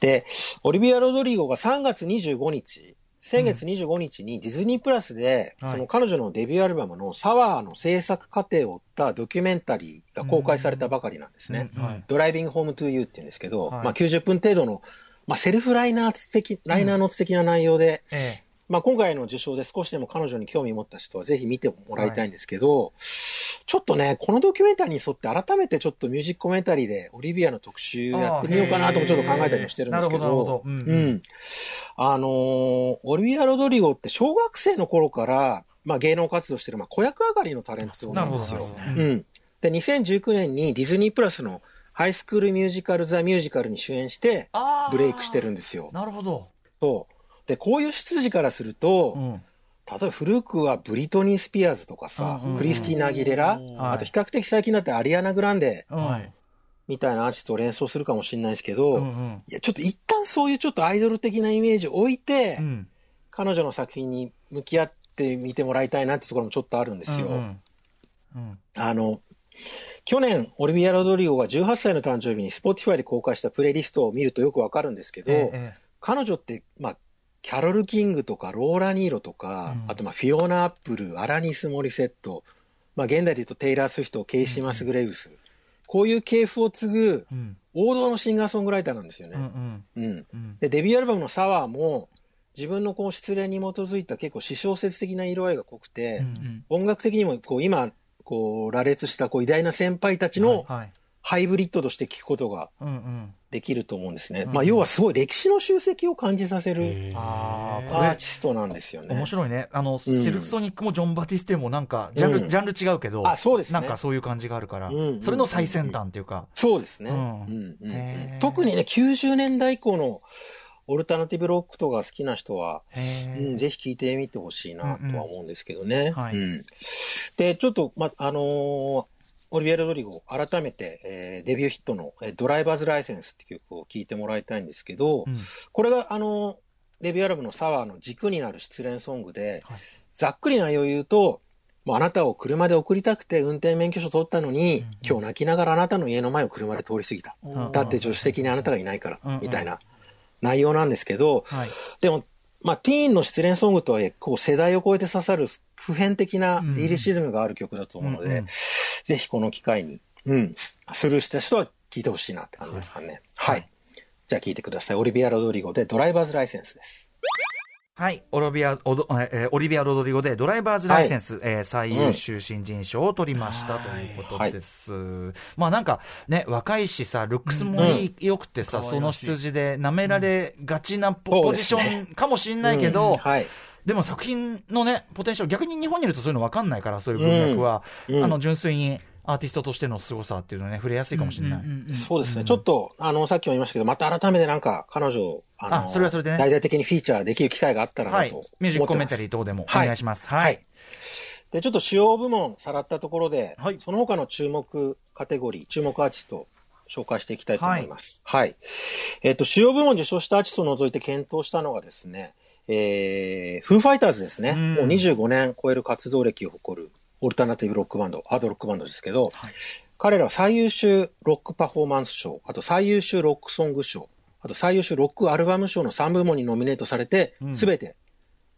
で、オリビア・ロドリゴが3月25日、先月25日にディズニープラスで、はいその彼女のデビューアルバムの Sour の制作過程を追ったドキュメンタリーが公開されたばかりなんですね。うんはい driving home 2 u って言うんですけど、はいまあ90分程度の、まあセルフライナーツ的、ライナーノーツ的な内容で、えまあ今回の受賞で少しでも彼女に興味を持った人はぜひ見てもらいたいんですけど、ちょっとね、このドキュメンタリーに沿って改めてちょっとミュージックコメンタリーでオリビアの特集やってみようかなともちょっと考えたりもしてるんですけどうんうんうん。あのーオリビア・ロドリゴって小学生の頃から、まあ芸能活動してる、まあ子役上がりのタレントなんですよ。うん。で、2019年にディズニープラスのハイスクールミュージカル・ザ・ミュージカルに主演してブレイクしてるんですよ。なるほど。そう。で、こういう出自からすると、うん。例えば古くはブリトニー・スピアーズとかさ、うんうんうんクリスティーナ・アギレラ、あと比較的最近だってアリアナ・グランデ。みたいなアーティストを連想するかもしれないですけど、うんうんいや、ちょっと一旦そういうちょっとアイドル的なイメージを置いて、うん。彼女の作品に向き合ってみてもらいたいなってところもちょっとあるんですよ。うんうんあの、去年、オリビア・ロドリゴが18歳の誕生日に Spotify で公開したプレイリストを見るとよくわかるんですけど、えええ彼女って、まあ、キャロル・キングとかローラ・ニーロとか、うん。あとまあフィオナ・アップル、アラニス・モリセット、まあ現代で言うとテイラー・スウィフト、ケイシー・マスグレイブス、こういう系譜を継ぐ王道のシンガーソングライターなんですようんうね。ん。うん。うん。で、デビューアルバムの Sour も、自分のこう失恋に基づいた結構私小説的な色合いが濃くて、うん音楽的にもこう今、こう羅列したこう偉大な先輩たちのはいハイブリッドとして聞くことがうんうん。できると思うんですね。まあ、要はすごい歴史の集積を感じさせるああ、これアーティ、ストなんですよね。面白いね。あの、シルクソニックもジョン・バティステもなんか、ジャンル、うんジャンル違うけど、あそうですね。なんかそういう感じがあるから、うんうんそれの最先端っていうか、そうですね。ううんんうん。へー。うん特にね、90年代以降のオルタナティブロックとか好きな人は、へうん、ぜひ聞いてみてほしいなとは思うんですけどね。はい。うん。で、ちょっと、ま、あのーオリビエル・ドリゴ、改めて、えーデビューヒットの、えードライバーズ・ライセンスって曲を聴いてもらいたいんですけど、うん。これが、あのーデビューアルバムのサワーの軸になる失恋ソングで、はい。ざっくり内容を言うと、もうあなたを車で送りたくて運転免許証取ったのに、今日泣きながらあなたの家の前を車で通り過ぎた。うんだって助手席にあなたがいないから、うんみたいな内容なんですけど、はい。でも、まあ、ティーンの失恋ソングとはいえ、こう世代を超えて刺さる普遍的なリリシズムがある曲だと思うので、うんうんぜひこの機会に、うん、スルーした人は聴いてほしいなって感じですかね。はい。じゃあ聴いてください。オリビア・ロドリゴでドライバーズ・ライセンスです。はい。オロビア、オドえーオリビア・ロドリゴでドライバーズライセンス、えー最優秀新人賞を取りましたということです。まあなんかね、若いしさ、ルックスもいい、良くてさ、その羊で舐められがちなポ,、ジションかもしれないけど、うんはい。でも作品のね、ポテンシャル、逆に日本にいるとそういうの分かんないから、そういう文脈は、うんうんあの、純粋にアーティストとしての凄さっていうのね、触れやすいかもしれない。そうですね。ちょっと、あの、さっきも言いましたけど、また改めてなんか、彼女を、あの、あそれはそれでね大々的にフィーチャーできる機会があったらはないと思ってます。。ミュージックコメンタリー等でもおはい願いします。ははいい。で、ちょっと主要部門さらったところで、はいその他の注目カテゴリー、注目アーティストを紹介していきたいと思います。はい。えっ、と、主要部門受賞したアーティストを除いて検討したのがですね、えー、フーファイターズですね。うんもう25年超える活動歴を誇るオルタナティブロックバンド、ハードロックバンドですけど、彼らは最優秀ロックパフォーマンス賞、あと最優秀ロックソング賞、あと最優秀ロックアルバム賞の3部門にノミネートされて、すべて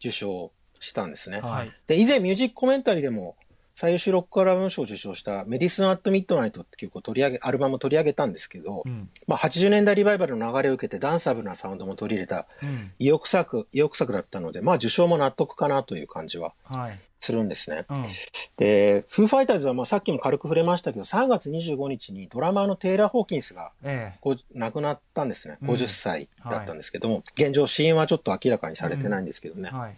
受賞したんですね。はいで、以前ミュージックコメンタリーでも最優秀ロックアルバム賞を受賞した Medicine at Midnight って曲を取り上げ、アルバムを取り上げたんですけど、んまあ80年代リバイバルの流れを受けてダンサブルなサウンドも取り入れたうん意欲作、意欲作だったので、まあ受賞も納得かなという感じははい。するんですね。うん。で、フーファイターズはまあさっきも軽く触れましたけど、3月25日にドラマーのテイラー・ホーキンスがええ。ご亡くなったんですね。うん50歳だったんですけども、現状死因はちょっと明らかにされてないんですけどね。はい。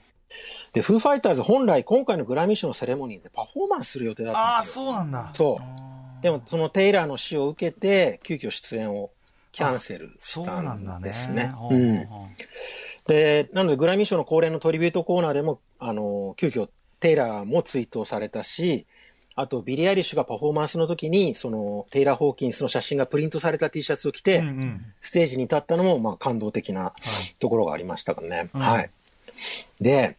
で、フーファイターズ本来今回のグラミー賞のセレモニーでパフォーマンスする予定だったああ、んですよ。そうなんだ。そう。でもそのテイラーの死を受けて、急遽出演をキャンセルしたなんですね。ほうん。ほほで、なのでグラミー賞の恒例のトリビュートコーナーでも、あの、急遽テイラーも追悼されたし、あと、ビリー・アイリッシュがパフォーマンスの時に、その、テイラー・ホーキンスの写真がプリントされた T シャツを着て、うんうん。ステージに立ったのも、まあ、感動的なところがありましたからね。うんはい。で、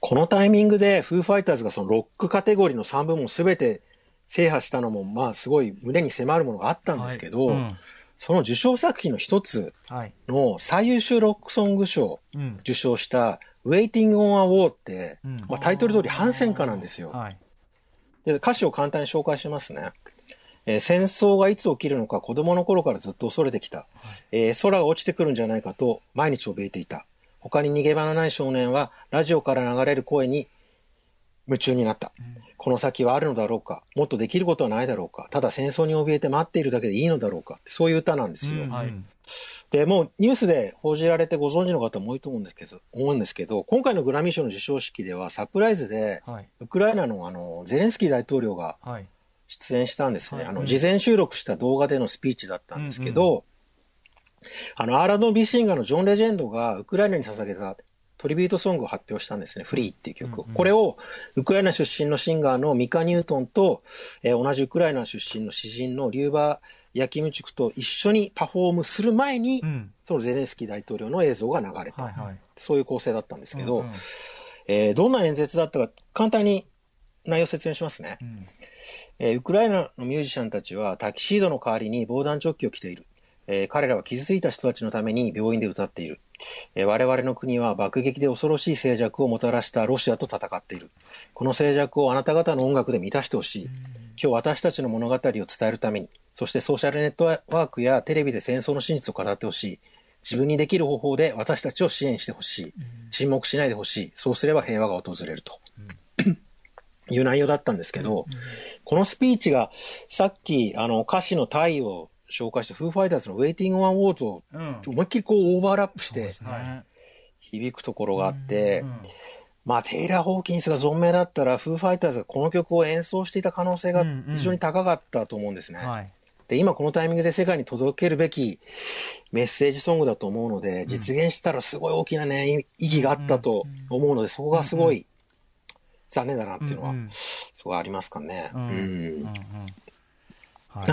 このタイミングで、フーファイターズがそのロックカテゴリーの3部門すべて制覇したのも、まあ、すごい胸に迫るものがあったんですけど、うんその受賞作品の一つはい。の最優秀ロックソング賞うん。受賞した、Waiting on a War って、うんまあ、タイトル通り反戦歌なんですよ。はい。で歌詞を簡単に紹介しますね。えー戦争がいつ起きるのか子供の頃からずっと恐れてきた。えー空が落ちてくるんじゃないかと毎日怯えていた。他に逃げ場のない少年はラジオから流れる声に夢中になった。この先はあるのだろうかもっとできることはないだろうかただ戦争に怯えて待っているだけでいいのだろうかそういう歌なんですよ。うんはいで、もうニュースで報じられてご存知の方も多いと思うんですけど、思うんですけど、今回のグラミー賞の授賞式ではサプライズで、はい。ウクライナのあの、ゼレンスキー大統領がはい。出演したんですね。はいあの、事前収録した動画でのスピーチだったんですけど、あの、R&B シンガーのジョン・レジェンドがウクライナに捧げたトリビュートソングを発表したんですね。フリーっていう曲を。これをウクライナ出身のシンガーのミカ・ニュートンと、えー同じウクライナ出身の詩人のリューバー・ヤキムチュクと一緒にパフォームする前に、うん。そのゼレンスキー大統領の映像が流れた。はいはい。そういう構成だったんですけど、うんうんえーどんな演説だったか簡単に内容を説明しますね。んえーウクライナのミュージシャンたちはタキシードの代わりに防弾チョッキを着ている。えー彼らは傷ついた人たちのために病院で歌っている。えー我々の国は爆撃で恐ろしい静寂をもたらしたロシアと戦っている。この静寂をあなた方の音楽で満たしてほしい。今日私たちの物語を伝えるために、そしてソーシャルネットワークやテレビで戦争の真実を語ってほしい。自分にできる方法で私たちを支援してほしい。沈黙しないでほしい。そうすれば平和が訪れると。いう内容だったんですけど、このスピーチが、さっき、あの、歌詞のタイを紹介したフーファイターズのウェイティングワンウォーと、うん。思いっきりこうオーバーラップしてはい響くところがあって、まあ、テイラー・ホーキンスが存命だったら、フーファイターズがこの曲を演奏していた可能性が非常に高かったと思うんですね。はい。で、今このタイミングで世界に届けるべきメッセージソングだと思うので、実現したらすごい大きなね、意意義があったと思うので、そこがすごい残念だなっていうのはうんうん、すごいありますかね。な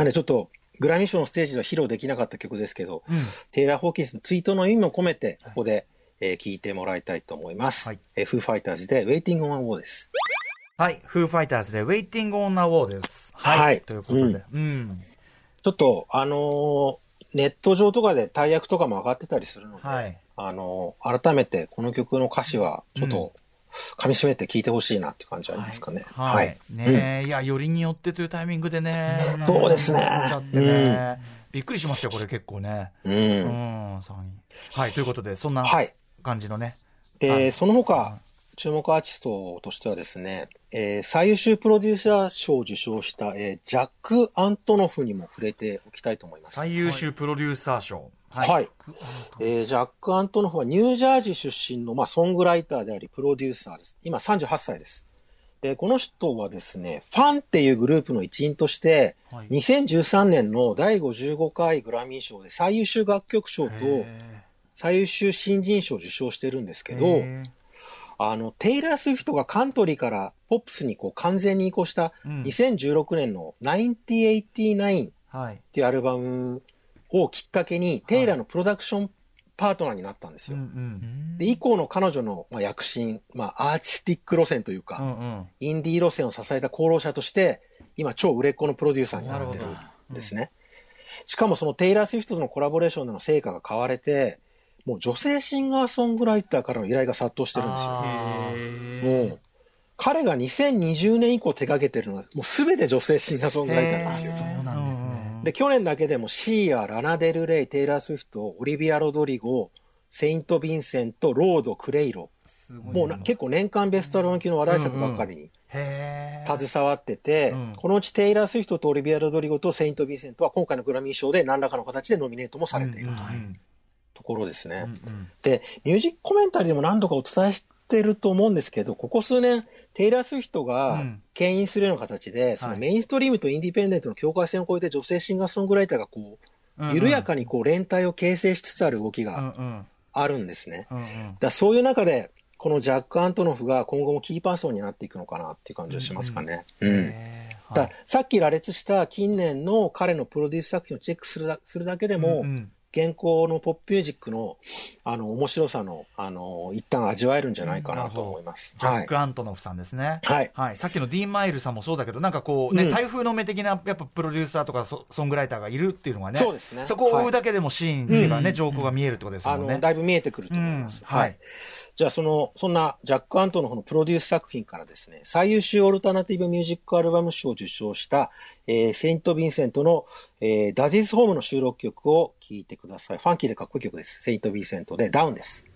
んでちょっと、グラミー賞のステージでは披露できなかった曲ですけど、うんテイラー・ホーキンスのツイートの意味も込めて、ここで、えー聞いてもらいたいと思います。はいえーフーファイターズで、ウェイティング・オン・ウォーです。はい。フーファイターズで、ウェイティングオンナウォーです。はい。はいということで。うん。ちょっと、あのーネット上とかで大役とかも上がってたりするので、はい。あのー改めてこの曲の歌詞は、ちょっと、噛み締めて聞いてほしいなっていう感じありますかね。はい。ねえ、いや、よりによってというタイミングでね。そうですねなっちゃってね。びっくりしましたよ、これ結構ね。うん。ううん。はい、ということで、そんなはい。感じのね。で、はいその他、注目アーティストとしてはですね、えー最優秀プロデューサー賞を受賞した、えージャック・アントノフにも触れておきたいと思います。最優秀プロデューサー賞。はい。えージャック・アントノフはニュージャージー出身の、まあ、ソングライターであり、プロデューサーです。今38歳です。で、この人はですね、ファンっていうグループの一員として、はい。2013年の第55回グラミー賞で最優秀楽曲賞と最優秀新人賞を受賞してるんですけど、へあの、テイラー・スウィフトがカントリーからポップスにこう完全に移行したうん。2016年の1989っ。ていうアルバムをきっかけに、テイラーのプロダクションパートナーになったんですうんよ。うん。で、以降の彼女の、まあ、躍進、まあ、アーティスティック路線というか、うんうん。インディー路線を支えた功労者として、今超売れっ子のプロデューサーになってるんですね。しかもそのテイラー・スウィフトとのコラボレーションでの成果が買われて、もう女性シンガーソングライターからの依頼が殺到してるんですよ。あもう、彼が2020年以降手掛けてるのは、もうすべて女性シンガーソングライターなんですよ。そうなんですね。で、去年だけでもシーア、ラナ・デル・レイ、テイラー・スウィフト、オリビア・ロドリゴ、セイント・ヴィンセント、ロード、クレイロ。もうな結構年間ベストアルバム級の話題作ばっかりに携わってて、うん。このうちテイラー・スウィフトとオリビア・ロドリゴとセイント・ヴィンセントは今回のグラミー賞で何らかの形でノミネートもされているうんうんところですね。うんで、ミュージックコメンタリーでも何度かお伝えしてると思うんですけど、ここ数年、テイラー・スウィフトうがん。牽引するような形で、そのメインストリームとインディペンデントの境界線を越えて女性シンガーソングライターがこうんう、緩やかにこう連帯を形成しつつある動きうんがうんあるんですね。うんうん。だからそういう中で、このジャック・アントノフが今後もキーパーソンになっていくのかなっていう感じがしますかね。うん。へー。だからさっき羅列した近年の彼のプロデュース作品をチェックするだするだけでも、うんうん現行のポップミュージックの、あの、面白さの、あの、一旦味わえるんじゃないかなと思います。はいジャック・。アントノフさんですね。はい。はい、さっきのディーン・マイルさんもそうだけど、なんかこうね、うん台風の目的なやっぱプロデューサーとかソソングライターがいるっていうのがね、そうですねそこを追うだけでもシーンっていうかね、うん情報が見えるってことですあもんね。の、だいぶ見えてくると思います。うんはい。じゃあ、その、そんなジャック・アントノフのプロデュース作品からですね、最優秀オルタナティブミュージックアルバム賞を受賞した、えーセイント・ヴィンセントの、えーダディズ・ホームの収録曲を聴いてください。ファンキーでかっこいい曲です。セイント・ヴィンセントでダウンです。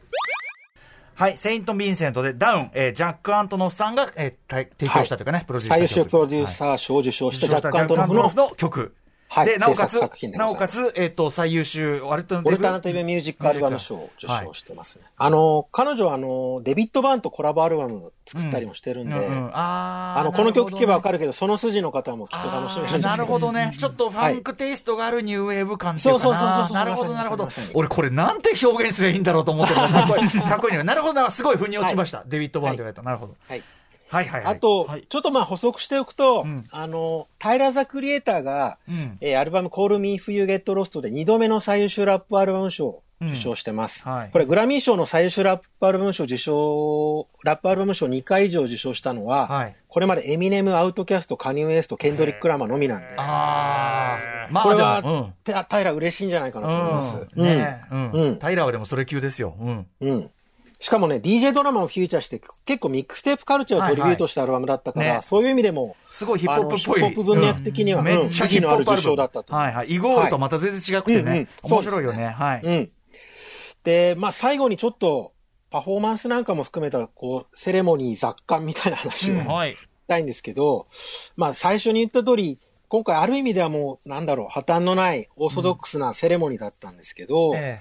はい、セイント・ヴィンセントでダウン、えージャック・アントノフさんが、えーた提供したというかね、プロデュース最優曲秀プロデューサー賞を受賞したジャック・アントノフの曲。はいで、なおかつなおかつ、えっ、と、最優秀オルタナティブオルタナティブミュージックアルバム賞を受賞してますね。あの、彼女はあの、デビッド・バーンとコラボアルバム作ったりもしてるんで、うんうんあーあの、この曲聴けばわかるるけど、その筋の方もきっと楽しめるんじゃななるほどね。ちょっとファンクテイストがあるニューウェーブ感っていうかな。そうそうそうそうなるほど、なるほど。俺これなんて表現すればいいんだろうと思ってるかっこいい。[laughs] かっこいいね。なるほどな、すごい腑に落ちました。デビッド・バーンと言われた。なるほど。はい。はいはいはい。あと、はいちょっとまあ補足しておくと、んあの、タイラー・ザ・クリエイターが、うんえーアルバム Call Me If You Get Lost で2度目の最優秀ラップアルバム賞を受賞してます。うんはいこれグラミー賞の最優秀ラップアルバム賞受賞、ラップアルバム賞2回以上受賞したのは、はいこれまでエミネム、アウトキャスト、カニウエスト、ケンドリック・ラマーのみなんで、ああ、まあこれは、でもタタイラー嬉しいんじゃないかなと思います。うん。ねうんうんタイラーはでもそれ級ですよ。うん。うん。しかもね、DJ ドラマをフューチャーして、結構ミックステープカルチャーをトリビュートしたアルバムだったから、はいはいねそういう意味でも、すごいヒップホップっぽい。ヒップホップ文脈的には、うんめっちゃヒップホップある受賞だったと思はいはい。イゴールとまた全然違くてねうんうん。面白いよね。はい。うん。で、まあ最後にちょっと、パフォーマンスなんかも含めた、こう、セレモニー雑感みたいな話を、うんはい。たいんですけど、まあ最初に言った通り、今回ある意味ではもう、なんだろう、破綻のないオーソドックスなセレモニーだったんですけど、え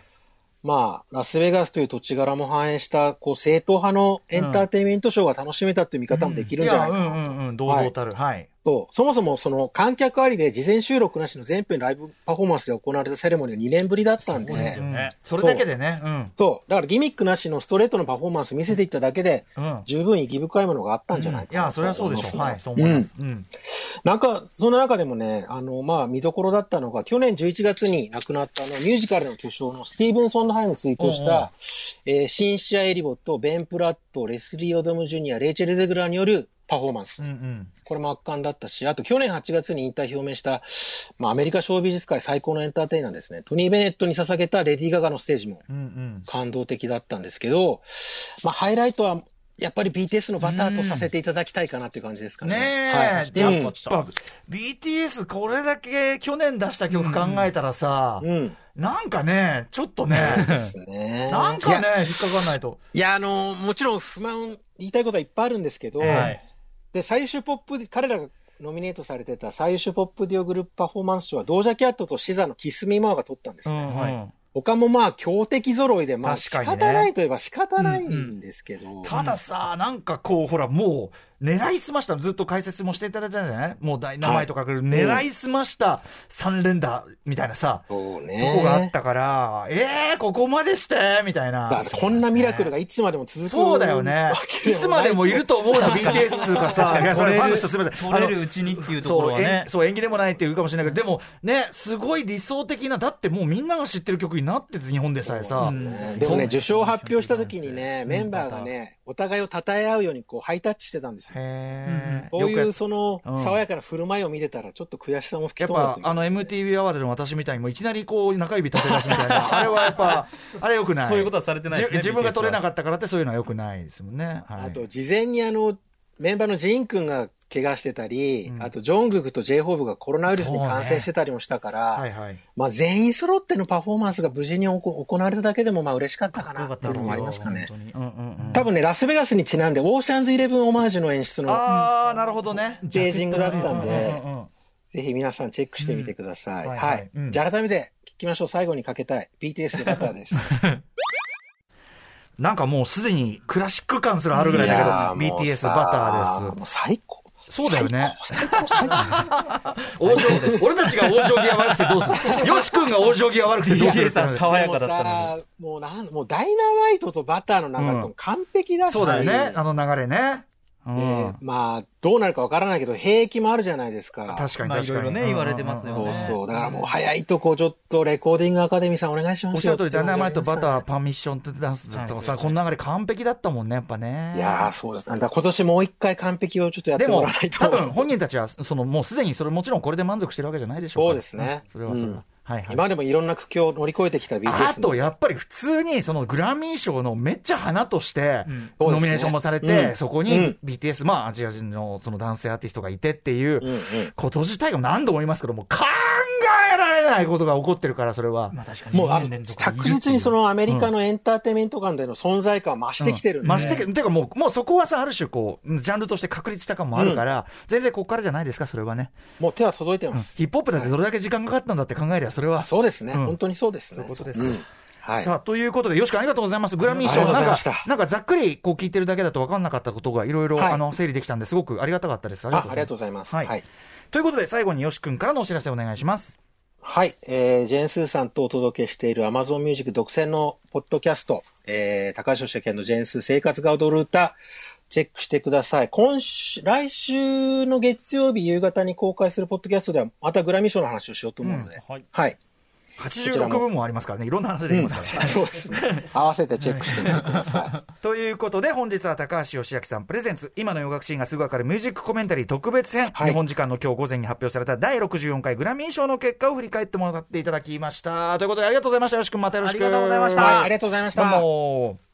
まあ、ラスベガスという土地柄も反映した、こう、正統派のエンターテインメントショーが楽しめたっていう見方もできえるんじゃないかなと。うんうんうん、堂々たる。はい。そうそもそもその観客ありで事前収録なしの全編ライブパフォーマンスで行われたセレモニーが2年ぶりだったんで、そうですようんねそれだけでね、うん。そう。だからギミックなしのストレートのパフォーマンス見せていっただけで、うん。十分意義深いものがあったんじゃないいかなや、それはそうでしょう。はい、そうう思います。うん。なんか、その中でもね、あの、まあ、見どころだったのが、去年11月に亡くなったあの、ミュージカルの巨匠のスティーブン・ソンドハイムに追悼しうんうんた、えーシンシア・エリヴォ、ベン・プラット、レスリー・オドム・ジュニア、レイチェル・ゼグラーによるパフォーマンス。うんうん。これも圧巻だったし、あと去年8月に引退表明した、まあ、アメリカショービズ界最高のエンターテイナーですね。トニー・ベネットに捧げたレディー・ガガのステージもうんうん。感動的だったんですけど、まあ、ハイライトは、やっぱり BTS のバターとさせていただきたいかなっていう感じですかね。ねはいえ、やうんっぱ、BTS これだけ去年出した曲考えたらさ、うん。なんかね、ちょっとね、ですね。なんかね引っかかんないと。いや、あの、もちろん不満、言いたいことはいっぱいあるんですけど、ええはい。で、最終ポップで、彼らがノミネートされてた最終ポップデュオグループパフォーマンス賞は、ドージャキャットとシザのキスミマーが取ったんですね。うんはい他もまあ強敵揃いで、まあ仕方ないといえば仕方ないんですけど。たださ、なんかこう、ほら、もう、狙いすました、ずっと解説もしていただいたじゃない？もうダイナマイトかける、狙いすました3連打みたいなさ、そうとね。こがあったから、えー、ここまでしてみたいな。こんなミラクルがいつまでも続くそうだよね。い。つまでもいると思うな、BTS っていうかさ、いや、それファンの人すみません。取れるうちにっていうところはそう、ね。そう、縁起でもないっていうかもしれないけど、でもね、すごい理想的な、だってもうみんなが知ってる曲になってて、日本でさえさ。でもね、受賞発表した時にね、メンバーがね、お互いを称え合うようにこうハイタッチしてたんですよ。へーそういうそのうん爽やかな振る舞いを見てたら、ちょっと悔しさも吹やっき飛んだとい、うかぱあの MTV アワードの私みたいにもいきなりこう中指立て出すみたいな、[laughs] あれはやっぱ、あれよくない。そういうことはされてないですねじ自分が取れなかったからってそういうのはよくないですもんね。はい、あと、事前にあの、メンバーのジーン君が怪我してたり、あと、ジョングクと J ホーブがコロナウイルスに感染してたりもしたから、はいはい。まあ全員揃ってのパフォーマンスが無事に行行われただけでもまあ嬉しかったかなかっていうのもありますかね。本当にうんうんうん。多分ね、ラスベガスにちなんで、オーシャンズイレブンオマージュの演出のあー、なるほどね。ジェージングだったんうんうんで、うんぜひ皆さんチェックしてみてください。うんはいははいうんい。じゃあ改めて聞きましょう。最後にかけたい。BTS でバターです。[laughs] なんかもうすでにクラシック感すらあるぐらいだけど、BTS さバターです。もう最高。そうだよね最高、最高、最高。王将、俺たちが王将際悪くてどうする？[laughs] よし君が王将際悪くてどうする？BTS さん爽やかだったのに。でもさもうなん、もうダイナマイトとバターの流れとも完璧だし、そうだよね、あの流れね。うんで、まあ、どうなるかわからないけど、兵役もあるじゃないですか。確かにまあ確かに。いろいろね言われてますよねそうそう。だからもう早いとこ、ちょっとレコーディングアカデミーさんお願いしますよ。おっしゃる通り、ダイナマイト、バター、ー。パーミッションってダンスだとかさ、はいこの流れ完璧だったもんね、やっぱね。いやー、そうですね。だから今年もう一回完璧をちょっとやってでももらわない、と。多分本人たちは、そのもうすでにそれもちろんこれで満足してるわけじゃないでしょうかそうですねんそれはそれは。うんはいはい。今でもいろんな苦境を乗り越えてきた BTS の。あと、やっぱり普通に、そのグラミー賞のめっちゃ花として、ノミネーションもされて、うんそこにうん BTS、まあ、アジア人のその男性アーティストがいてっていううんうん。こと自体が何度も言いますけども、考えられないことが起こってるから、それは。まあ確かにもう、あ2年連続いるっていう着実にそのアメリカのエンターテインメント間での存在感を増してきてるんで、ましてけ、てかもう、もうそこはさ、ある種こう、ジャンルとして確立した感もあるから、全然ここからじゃないですか、それはね。もう手は届いてます。ヒップホップだってどれだけ時間かかったんだって考えりゃ、それは。そうですね、うん本当にそうですね。そういうことですんはい。さあ、ということで、よしくんありがとうございます。グラミー賞、なんかなんかざっくりこう聞いてるだけだと分かんなかったことがいろいろ、はいあの、整理できたんで、すごくありがたかったです。ありがとうございま。すす。はいはい。ということで、最後によしくんからのお知らせお願いします。はい。えー、ジェーンスーさんとお届けしている Amazon Music 独占のポッドキャスト、えー、高橋義明のジェーンスー生活が踊る歌、チェックしてください。今週、来週の月曜日夕方に公開するポッドキャストでは、またグラミー賞の話をしようと思うので、はい。はい。86分もありますからね、いろんな話できますからね。そうですね。合わせてチェックしてみてください。[laughs] ということで、本日は高橋義明さんプレゼンツ、今の洋楽シーンがすぐわかるミュージックコメンタリー特別編、はい日本時間の今日午前に発表された第64回グラミー賞の結果を振り返ってもらっていただきました。ということで、ありがとうございました。よしくん、またよろしく。ありがとうございましたはい、ありがとうございました。どうも。